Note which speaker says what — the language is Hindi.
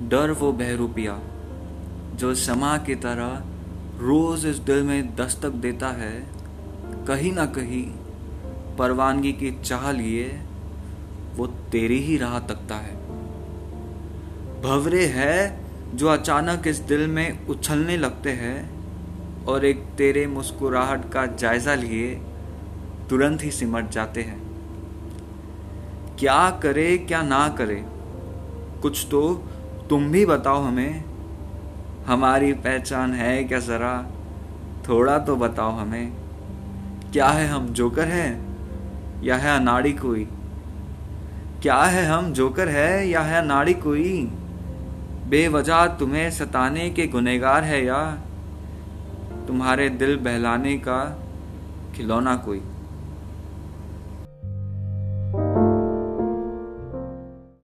Speaker 1: डर वो बहरूपिया, जो समा की तरह रोज इस दिल में दस्तक देता है, कहीं ना कहीं परवानगी की चाह लिए वो तेरी ही राह तकता है। भवरे है जो अचानक इस दिल में उछलने लगते हैं और एक तेरे मुस्कुराहट का जायजा लिए तुरंत ही सिमट जाते हैं। क्या करे, क्या ना करे, कुछ तो तुम भी बताओ हमें। हमारी पहचान है क्या ज़रा? थोड़ा तो बताओ हमें। क्या है हम जोकर है? या है अनाड़ी कोई? क्या है हम जोकर है? या है अनाड़ी कोई? बेवजह तुम्हें सताने के गुनेगार है या? तुम्हारे दिल बहलाने का खिलौना कोई।